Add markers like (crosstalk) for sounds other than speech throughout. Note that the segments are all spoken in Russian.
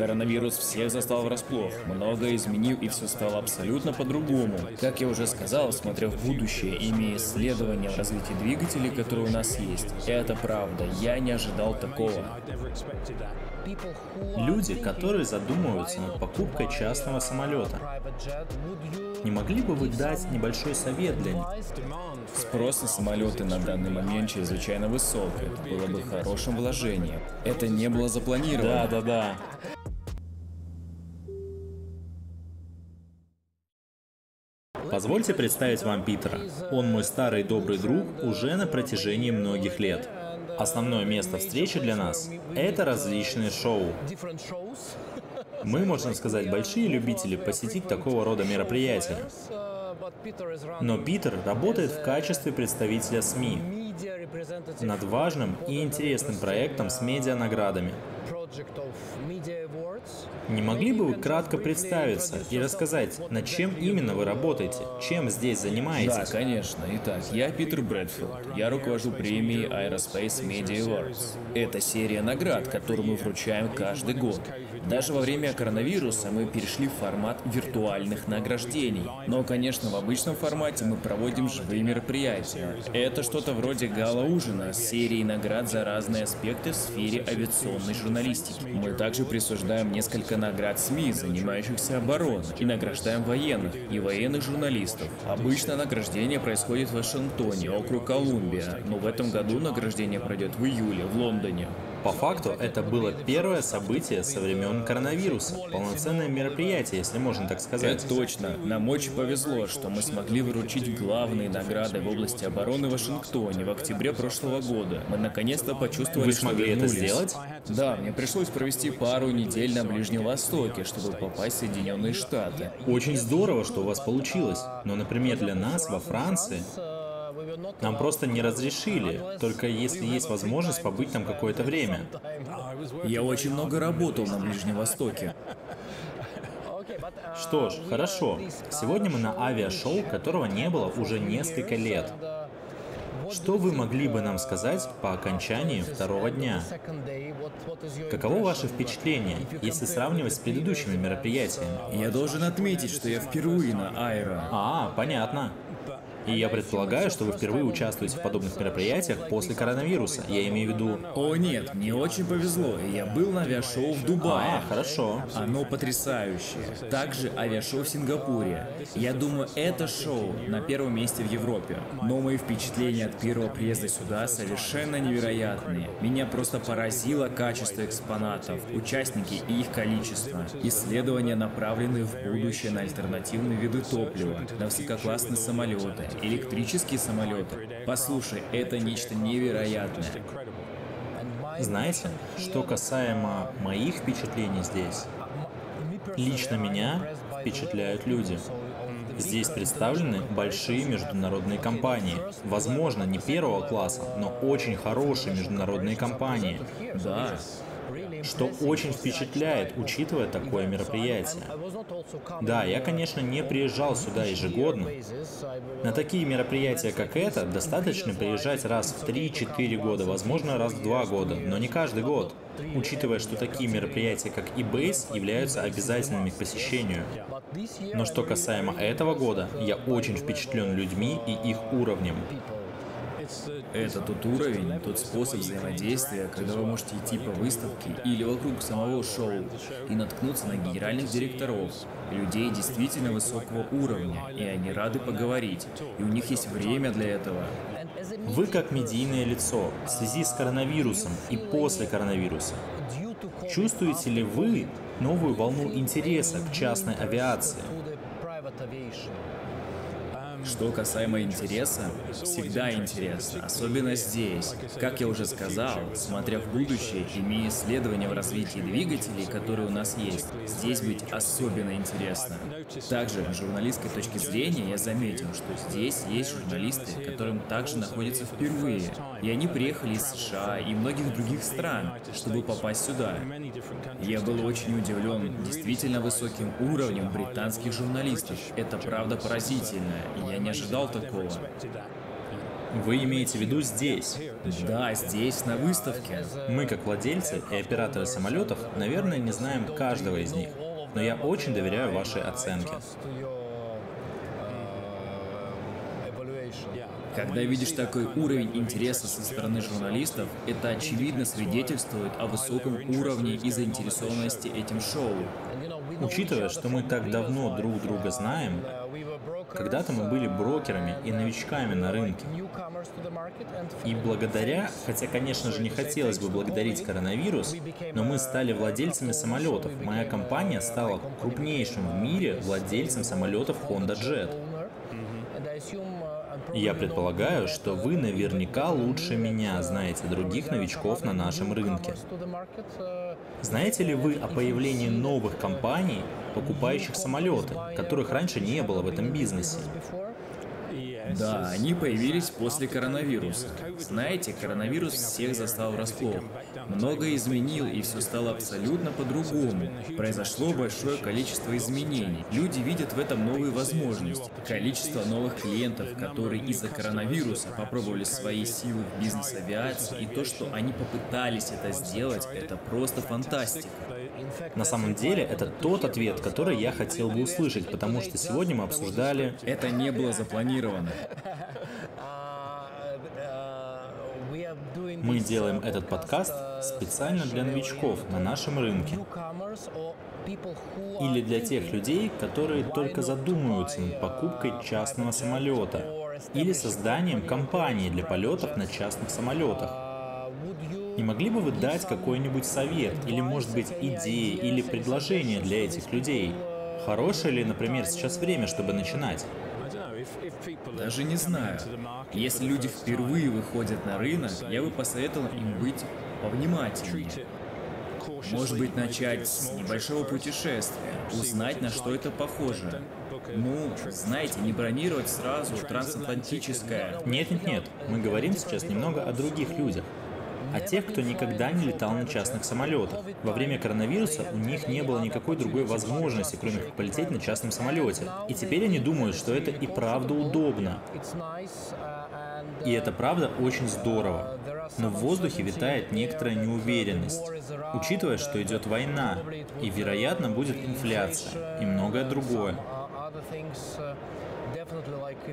Коронавирус всех застал врасплох, многое изменил и все стало абсолютно по-другому. Как я уже сказал, смотря в будущее, имея исследования в развитии двигателей, которые у нас есть, это правда, я не ожидал такого. Люди, которые задумываются над покупкой частного самолета, не могли бы вы дать небольшой совет для них? Спрос на самолеты на данный момент чрезвычайно высок. Это было бы хорошим вложением. Это не было запланировано. Да, да, да. Позвольте представить вам Питера. Он мой старый добрый друг уже на протяжении многих лет. Основное место встречи для нас – это различные шоу. Мы, можно сказать, большие любители посетить такого рода мероприятия. Но Питер работает в качестве представителя СМИ над важным и интересным проектом с медианаградами. Не могли бы вы кратко представиться и рассказать, над чем именно вы работаете, чем здесь занимаетесь? Да, конечно. Итак, я Питер Брэдфилд. Я руковожу премией Aerospace Media Awards. Это серия наград, которую мы вручаем каждый год. Даже во время коронавируса мы перешли в формат виртуальных награждений. Но, конечно, в обычном формате мы проводим живые мероприятия. Это что-то вроде гала-ужина с серией наград за разные аспекты в сфере авиационной журналистики. Мы также присуждаем несколько наград СМИ, занимающихся обороной, и награждаем военных и военных журналистов. Обычно награждение происходит в Вашингтоне, округ Колумбия, но в этом году награждение пройдет в июле в Лондоне. По факту, это было первое событие со времен коронавируса. Полноценное мероприятие, если можно так сказать. Это точно. Нам очень повезло, что мы смогли выручить главные награды в области обороны в Вашингтоне в октябре прошлого года. Мы наконец-то почувствовали, Вы смогли что это вернулись. сделать? Да, мне пришлось провести пару недель на Ближнем Востоке, чтобы попасть в Соединенные Штаты. Очень здорово, что у вас получилось. Но, например, для нас во Франции нам просто не разрешили, только если есть возможность побыть там какое-то время. Я очень много работал на Ближнем Востоке. Что ж, хорошо. Сегодня мы на авиашоу, которого не было уже несколько лет. Что вы могли бы нам сказать по окончании второго дня? Каково ваше впечатление, если сравнивать с предыдущими мероприятиями? Я должен отметить, что я впервые на Аэро. А, понятно. И я предполагаю, что вы впервые участвуете в подобных мероприятиях после коронавируса. Я имею в виду... О нет, мне очень повезло. Я был на авиашоу в Дубае. А, хорошо. Оно потрясающее. Также авиашоу в Сингапуре. Я думаю, это шоу на первом месте в Европе. Но мои впечатления от первого приезда сюда совершенно невероятные. Меня просто поразило качество экспонатов, участники и их количество. Исследования направлены в будущее на альтернативные виды топлива, на высококлассные самолеты, электрические самолеты. Послушай, это нечто невероятное. Знаете, что касаемо моих впечатлений здесь, лично меня впечатляют люди. Здесь представлены большие международные компании. Возможно, не первого класса, но очень хорошие международные компании. Да, Что очень впечатляет, учитывая такое мероприятие. Да, я, конечно, не приезжал сюда ежегодно. На такие мероприятия, как это, достаточно приезжать раз в 3-4 года, возможно, раз в 2 года, но не каждый год. Учитывая, что такие мероприятия, как eBase, являются обязательными к посещению. Но что касаемо этого года, я очень впечатлен людьми и их уровнем. Это тот уровень, тот способ взаимодействия, когда вы можете идти по выставке или вокруг самого шоу и наткнуться на генеральных директоров, людей действительно высокого уровня, и они рады поговорить, и у них есть время для этого. Вы как медийное лицо в связи с коронавирусом и после коронавируса, чувствуете ли вы новую волну интереса к частной авиации? Что касаемо интереса, всегда интересно, особенно здесь. Как я уже сказал, смотря в будущее, имея исследования в развитии двигателей, которые у нас есть, здесь быть особенно интересно. Также, с журналистской точки зрения, я заметил, что здесь есть журналисты, которым также находятся впервые. И они приехали из США и многих других стран, чтобы попасть сюда. Я был очень удивлен действительно высоким уровнем британских журналистов. Это правда поразительно, я не ожидал такого. Вы имеете в виду здесь? Да, здесь, на выставке. Мы, как владельцы и операторы самолетов, наверное, не знаем каждого из них, но я очень доверяю вашей оценке. Когда видишь такой уровень интереса со стороны журналистов, это очевидно свидетельствует о высоком уровне и заинтересованности этим шоу. Учитывая, что мы так давно друг друга знаем, когда-то мы были брокерами и новичками на рынке. И благодаря, хотя, конечно же, не хотелось бы благодарить коронавирус, но мы стали владельцами самолетов. Моя компания стала крупнейшим в мире владельцем самолетов Honda Jet. Я предполагаю, что вы наверняка лучше меня знаете других новичков на нашем рынке. Знаете ли вы о появлении новых компаний, покупающих самолеты, которых раньше не было в этом бизнесе? Да, они появились после коронавируса. Знаете, коронавирус всех застал врасплох. Многое изменил, и все стало абсолютно по-другому. Произошло большое количество изменений. Люди видят в этом новые возможности. Количество новых клиентов, которые из-за коронавируса попробовали свои силы в бизнес-авиации, и то, что они попытались это сделать, это просто фантастика. На самом деле, это тот ответ, который я хотел бы услышать, потому что сегодня мы обсуждали... Это не было запланировано. Мы делаем этот подкаст специально для новичков на нашем рынке. Или для тех людей, которые только задумываются над покупкой частного самолета или созданием компании для полетов на частных самолетах. Не могли бы вы дать какой-нибудь совет или, может быть, идеи или предложение для этих людей? Хорошее ли, например, сейчас время, чтобы начинать? Даже не знаю. Если люди впервые выходят на рынок, я бы посоветовал им быть повнимательнее. Может быть, начать с небольшого путешествия, узнать, на что это похоже. Ну, знаете, не бронировать сразу трансатлантическое. Нет-нет-нет, мы говорим сейчас немного о других людях а тех, кто никогда не летал на частных самолетах. Во время коронавируса у них не было никакой другой возможности, кроме как полететь на частном самолете. И теперь они думают, что это и правда удобно. И это правда очень здорово. Но в воздухе витает некоторая неуверенность, учитывая, что идет война, и, вероятно, будет инфляция и многое другое.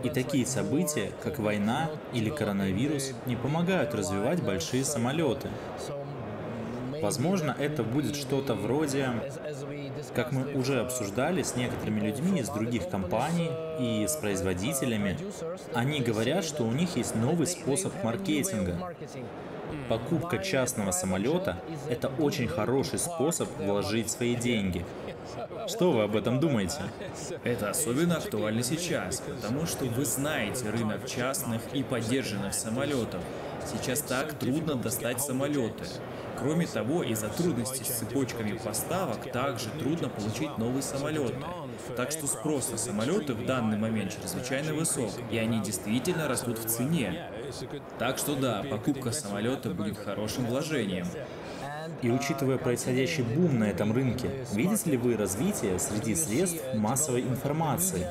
И такие события, как война или коронавирус, не помогают развивать большие самолеты. Возможно, это будет что-то вроде, как мы уже обсуждали с некоторыми людьми из других компаний и с производителями. Они говорят, что у них есть новый способ маркетинга. Покупка частного самолета – это очень хороший способ вложить свои деньги. Что вы об этом думаете? Это особенно актуально сейчас, потому что вы знаете рынок частных и поддержанных самолетов. Сейчас так трудно достать самолеты. Кроме того, из-за трудностей с цепочками поставок также трудно получить новые самолеты. Так что спрос на самолеты в данный момент чрезвычайно высок, и они действительно растут в цене. Так что да, покупка самолета будет хорошим вложением. И учитывая происходящий бум на этом рынке, видите ли вы развитие среди средств массовой информации?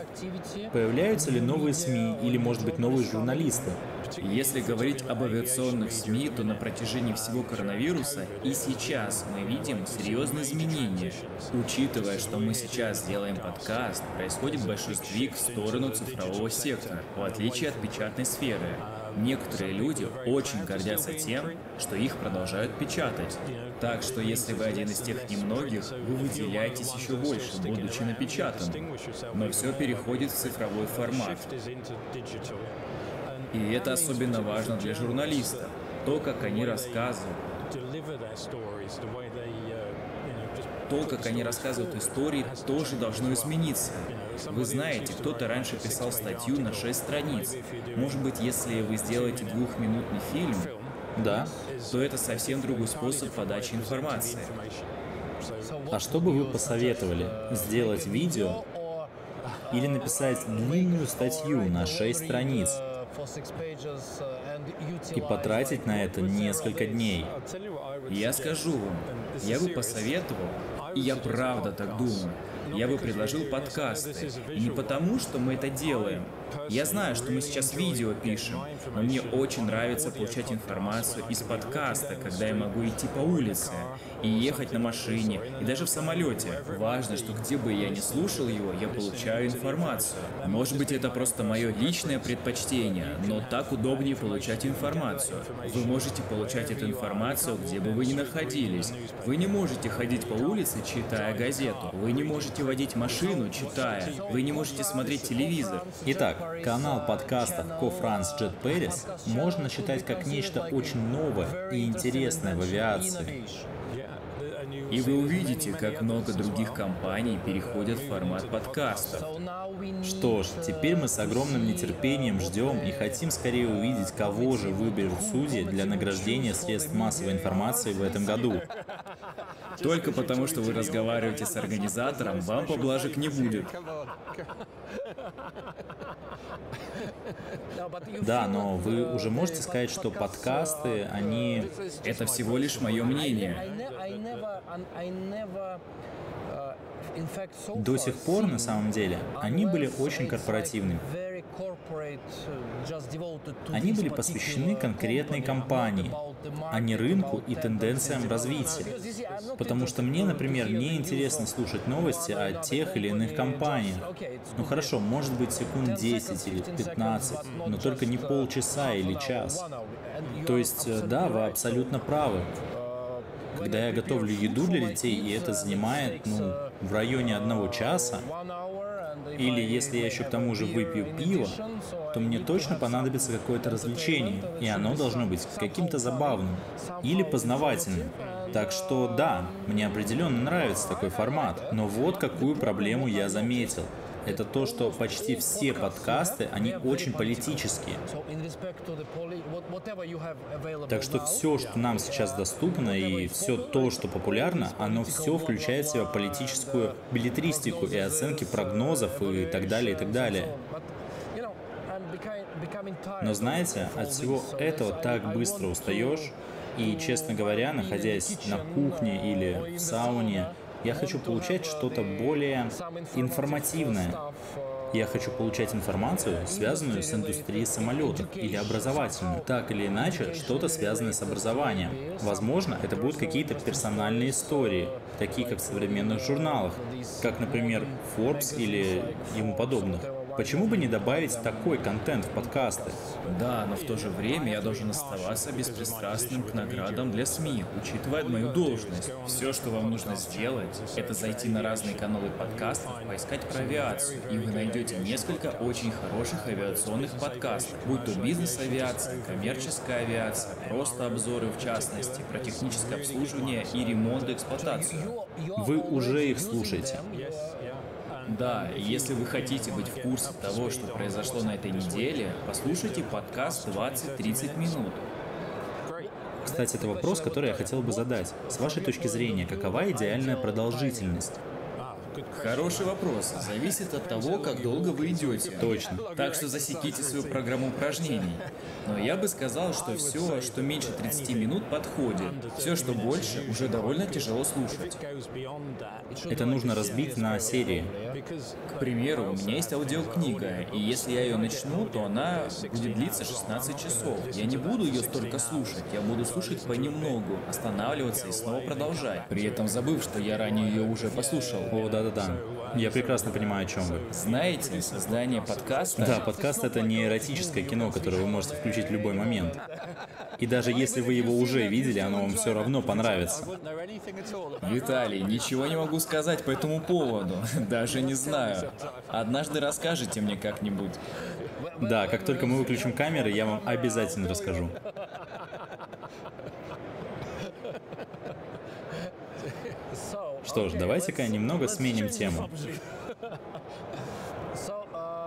Появляются ли новые СМИ или, может быть, новые журналисты? Если говорить об авиационных СМИ, то на протяжении всего коронавируса и сейчас мы видим серьезные изменения. Учитывая, что мы сейчас делаем подкаст, происходит большой сдвиг в сторону цифрового сектора, в отличие от печатной сферы. Некоторые люди очень гордятся тем, что их продолжают печатать. Так что если вы один из тех немногих, вы выделяетесь еще больше, будучи напечатанным. Но все переходит в цифровой формат. И это особенно важно для журналистов. То, как они рассказывают. То, как они рассказывают истории, тоже должно измениться. Вы знаете, кто-то раньше писал статью на 6 страниц. Может быть, если вы сделаете двухминутный фильм, да, то это совсем другой способ подачи информации. А что бы вы посоветовали? Сделать видео или написать длинную статью на 6 страниц? и потратить на это несколько дней. Я скажу вам, я бы посоветовал, я правда так думаю, я бы предложил подкасты. Не потому, что мы это делаем. Я знаю, что мы сейчас видео пишем, но мне очень нравится получать информацию из подкаста, когда я могу идти по улице и ехать на машине, и даже в самолете. Важно, что где бы я ни слушал его, я получаю информацию. Может быть, это просто мое личное предпочтение, но так удобнее получать информацию. Вы можете получать эту информацию, где бы вы ни находились. Вы не можете ходить по улице, читая газету. Вы не можете водить машину, читая. Вы не можете смотреть телевизор. Итак, канал подкастов Co-France Jet Paris можно считать как нечто очень новое и интересное в авиации. И вы увидите, как много других компаний переходят в формат подкастов. Что ж, теперь мы с огромным нетерпением ждем и хотим скорее увидеть, кого же выберут судьи для награждения средств массовой информации в этом году. Только потому, что вы разговариваете с организатором, вам поблажек не будет. Да, но вы уже можете сказать, что подкасты, они... Это всего лишь мое мнение. До сих пор, на самом деле, они были очень корпоративными. Они были посвящены конкретной компании, а не рынку и тенденциям развития. Потому что мне, например, не интересно слушать новости о тех или иных компаниях. Ну хорошо, может быть секунд 10 или 15, но только не полчаса или час. То есть, э, да, вы абсолютно правы. Когда я готовлю еду для детей, и это занимает, ну, в районе одного часа, или если я еще к тому же выпью пиво, то мне точно понадобится какое-то развлечение, и оно должно быть каким-то забавным или познавательным. Так что да, мне определенно нравится такой формат, но вот какую проблему я заметил это то, что почти все подкасты, они очень политические. Так что все, что нам сейчас доступно и все то, что популярно, оно все включает в себя политическую билетристику и оценки прогнозов и так далее, и так далее. Но знаете, от всего этого так быстро устаешь, и, честно говоря, находясь на кухне или в сауне, я хочу получать что-то более информативное. Я хочу получать информацию, связанную с индустрией самолетов или образовательную. Так или иначе, что-то связанное с образованием. Возможно, это будут какие-то персональные истории, такие как в современных журналах, как, например, Forbes или ему подобных. Почему бы не добавить такой контент в подкасты? Да, но в то же время я должен оставаться беспристрастным к наградам для СМИ, учитывая мою должность. Все, что вам нужно сделать, это зайти на разные каналы подкастов, поискать про авиацию, и вы найдете несколько очень хороших авиационных подкастов, будь то бизнес-авиация, коммерческая авиация, просто обзоры в частности, про техническое обслуживание и ремонт и эксплуатацию. Вы уже их слушаете. Да, если вы хотите быть в курсе того, что произошло на этой неделе, послушайте подкаст 20-30 минут. Кстати, это вопрос, который я хотел бы задать. С вашей точки зрения, какова идеальная продолжительность? Хороший вопрос. Зависит от того, как долго вы идете. Точно. Так что засеките свою программу упражнений. Но я бы сказал, что все, что меньше 30 минут, подходит. Все, что больше, уже довольно тяжело слушать. Это нужно разбить на серии. К примеру, у меня есть аудиокнига, и если я ее начну, то она будет длиться 16 часов. Я не буду ее столько слушать, я буду слушать понемногу, останавливаться и снова продолжать, при этом забыв, что я ранее ее уже послушал. О, да-да-да. Я прекрасно понимаю, о чем вы. Знаете, создание подкаста... Да, подкаст — это не эротическое кино, которое вы можете включить в любой момент. И даже если вы его уже видели, оно вам все равно понравится. Виталий, ничего не могу сказать по этому поводу. (laughs) Даже не знаю. Однажды расскажете мне как-нибудь. Да, как только мы выключим камеры, я вам обязательно расскажу. Что ж, давайте-ка немного сменим тему.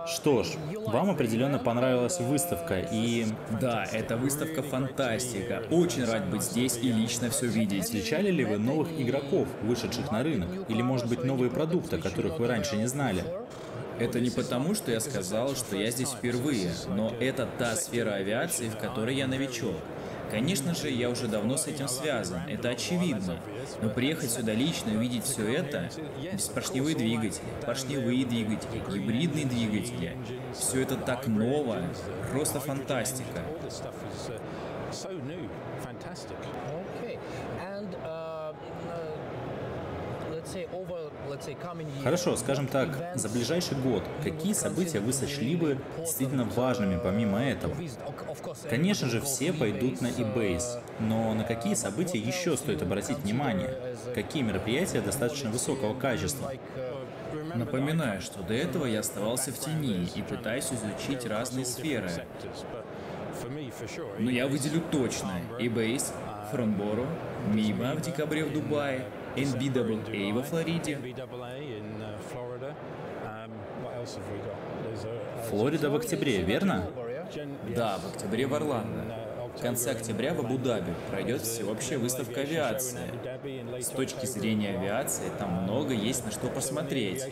Что ж, вам определенно понравилась выставка и... Да, эта выставка фантастика. Очень рад быть здесь и лично все видеть. Встречали ли вы новых игроков, вышедших на рынок? Или, может быть, новые продукты, которых вы раньше не знали? Это не потому, что я сказал, что я здесь впервые, но это та сфера авиации, в которой я новичок. Конечно же, я уже давно с этим связан, это очевидно. Но приехать сюда лично увидеть все это, беспоршневые двигатели, поршневые двигатели, гибридные двигатели, все это так ново, просто фантастика. Okay. And uh, uh, let's say over, Хорошо, скажем так, за ближайший год, какие события вы сочли бы действительно важными помимо этого? Конечно же, все пойдут на eBase, но на какие события еще стоит обратить внимание? Какие мероприятия достаточно высокого качества? Напоминаю, что до этого я оставался в тени и пытаюсь изучить разные сферы. Но я выделю точно eBase, Фронборо, МИБА в декабре в Дубае, NBAA во Флориде, Флорида в октябре, верно? да, в октябре в Орландо. В конце октября в Абу-Даби пройдет всеобщая выставка авиации. С точки зрения авиации там много есть на что посмотреть.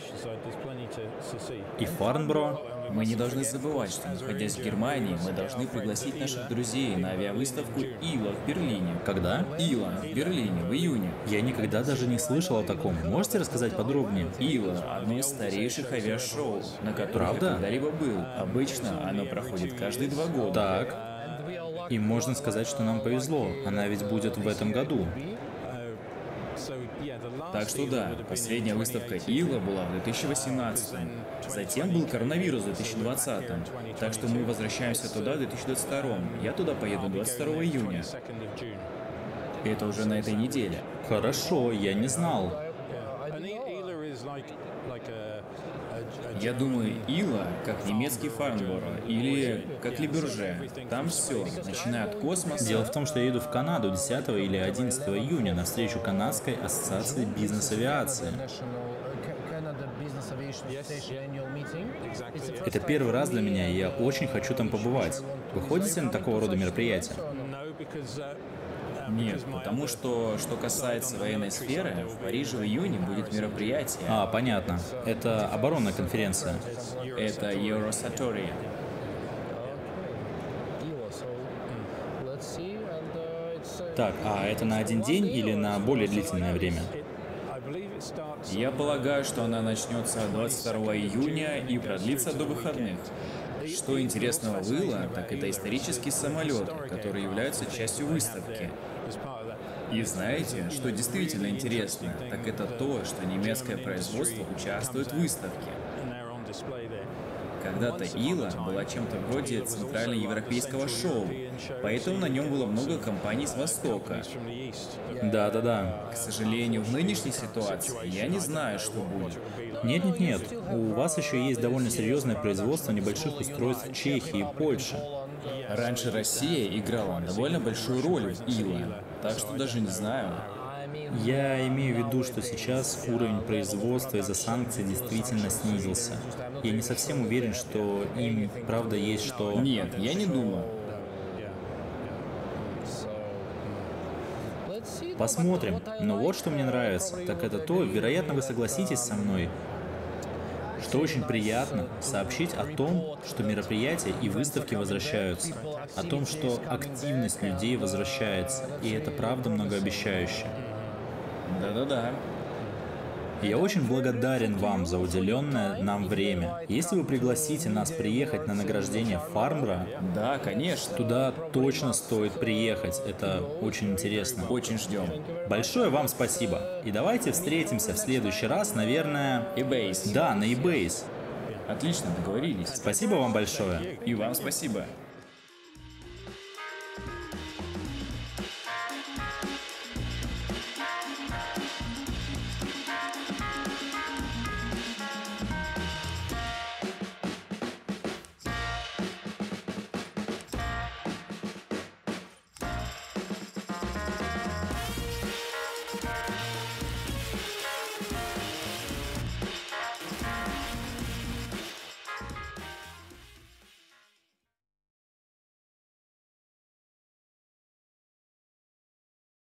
И Фарнбро? Мы не должны забывать, что находясь в Германии, мы должны пригласить наших друзей на авиавыставку Ила в Берлине. Когда? Ила в Берлине в июне. Я никогда даже не слышал о таком. Можете рассказать подробнее? Ила – одно из старейших авиашоу, на котором Правда? я когда-либо был. Обычно оно проходит каждые два года. Так. И можно сказать, что нам повезло. Она ведь будет в этом году. Так что да, последняя выставка Ила была в 2018 Затем был коронавирус в 2020 Так что мы возвращаемся туда в 2022 Я туда поеду 22 июня. Это уже на этой неделе. Хорошо, я не знал. Я думаю, Ила как немецкий Фарнборо или как Либерже. Там все, начиная от космоса. Дело в том, что я еду в Канаду 10 или 11 июня на встречу Канадской ассоциации бизнес-авиации. Это первый раз для меня, и я очень хочу там побывать. Вы ходите на такого рода мероприятия? Нет, потому что, что касается военной сферы, в Париже в июне будет мероприятие. А, понятно. Это оборонная конференция. Это Eurosatoria. Так, а это на один день или на более длительное время? Я полагаю, что она начнется 22 июня и продлится до выходных. Что интересного было, так это исторические самолеты, которые являются частью выставки. И знаете, что действительно интересно, так это то, что немецкое производство участвует в выставке. Когда-то Ила была чем-то вроде центральноевропейского шоу, поэтому на нем было много компаний с Востока. Да-да-да. К сожалению, в нынешней ситуации я не знаю, что будет. Нет-нет-нет, у вас еще есть довольно серьезное производство небольших устройств в Чехии и Польше. Раньше Россия играла довольно большую роль в Ила, так что даже не знаю. Я имею в виду, что сейчас уровень производства из-за санкций действительно снизился. Я не совсем уверен, что им правда есть что... Нет, я не думаю. Посмотрим. Но вот что мне нравится, так это то, вероятно, вы согласитесь со мной, что очень приятно сообщить о том, что мероприятия и выставки возвращаются, о том, что активность людей возвращается, и это правда многообещающе. Да-да-да. Я очень благодарен вам за уделенное нам время. Если вы пригласите нас приехать на награждение Фармбра, Да, конечно. туда точно стоит приехать. Это очень интересно. Очень ждем. Большое вам спасибо. И давайте встретимся в следующий раз, наверное... Бейс. Да, на eBase. Отлично, договорились. Спасибо вам большое. И вам спасибо.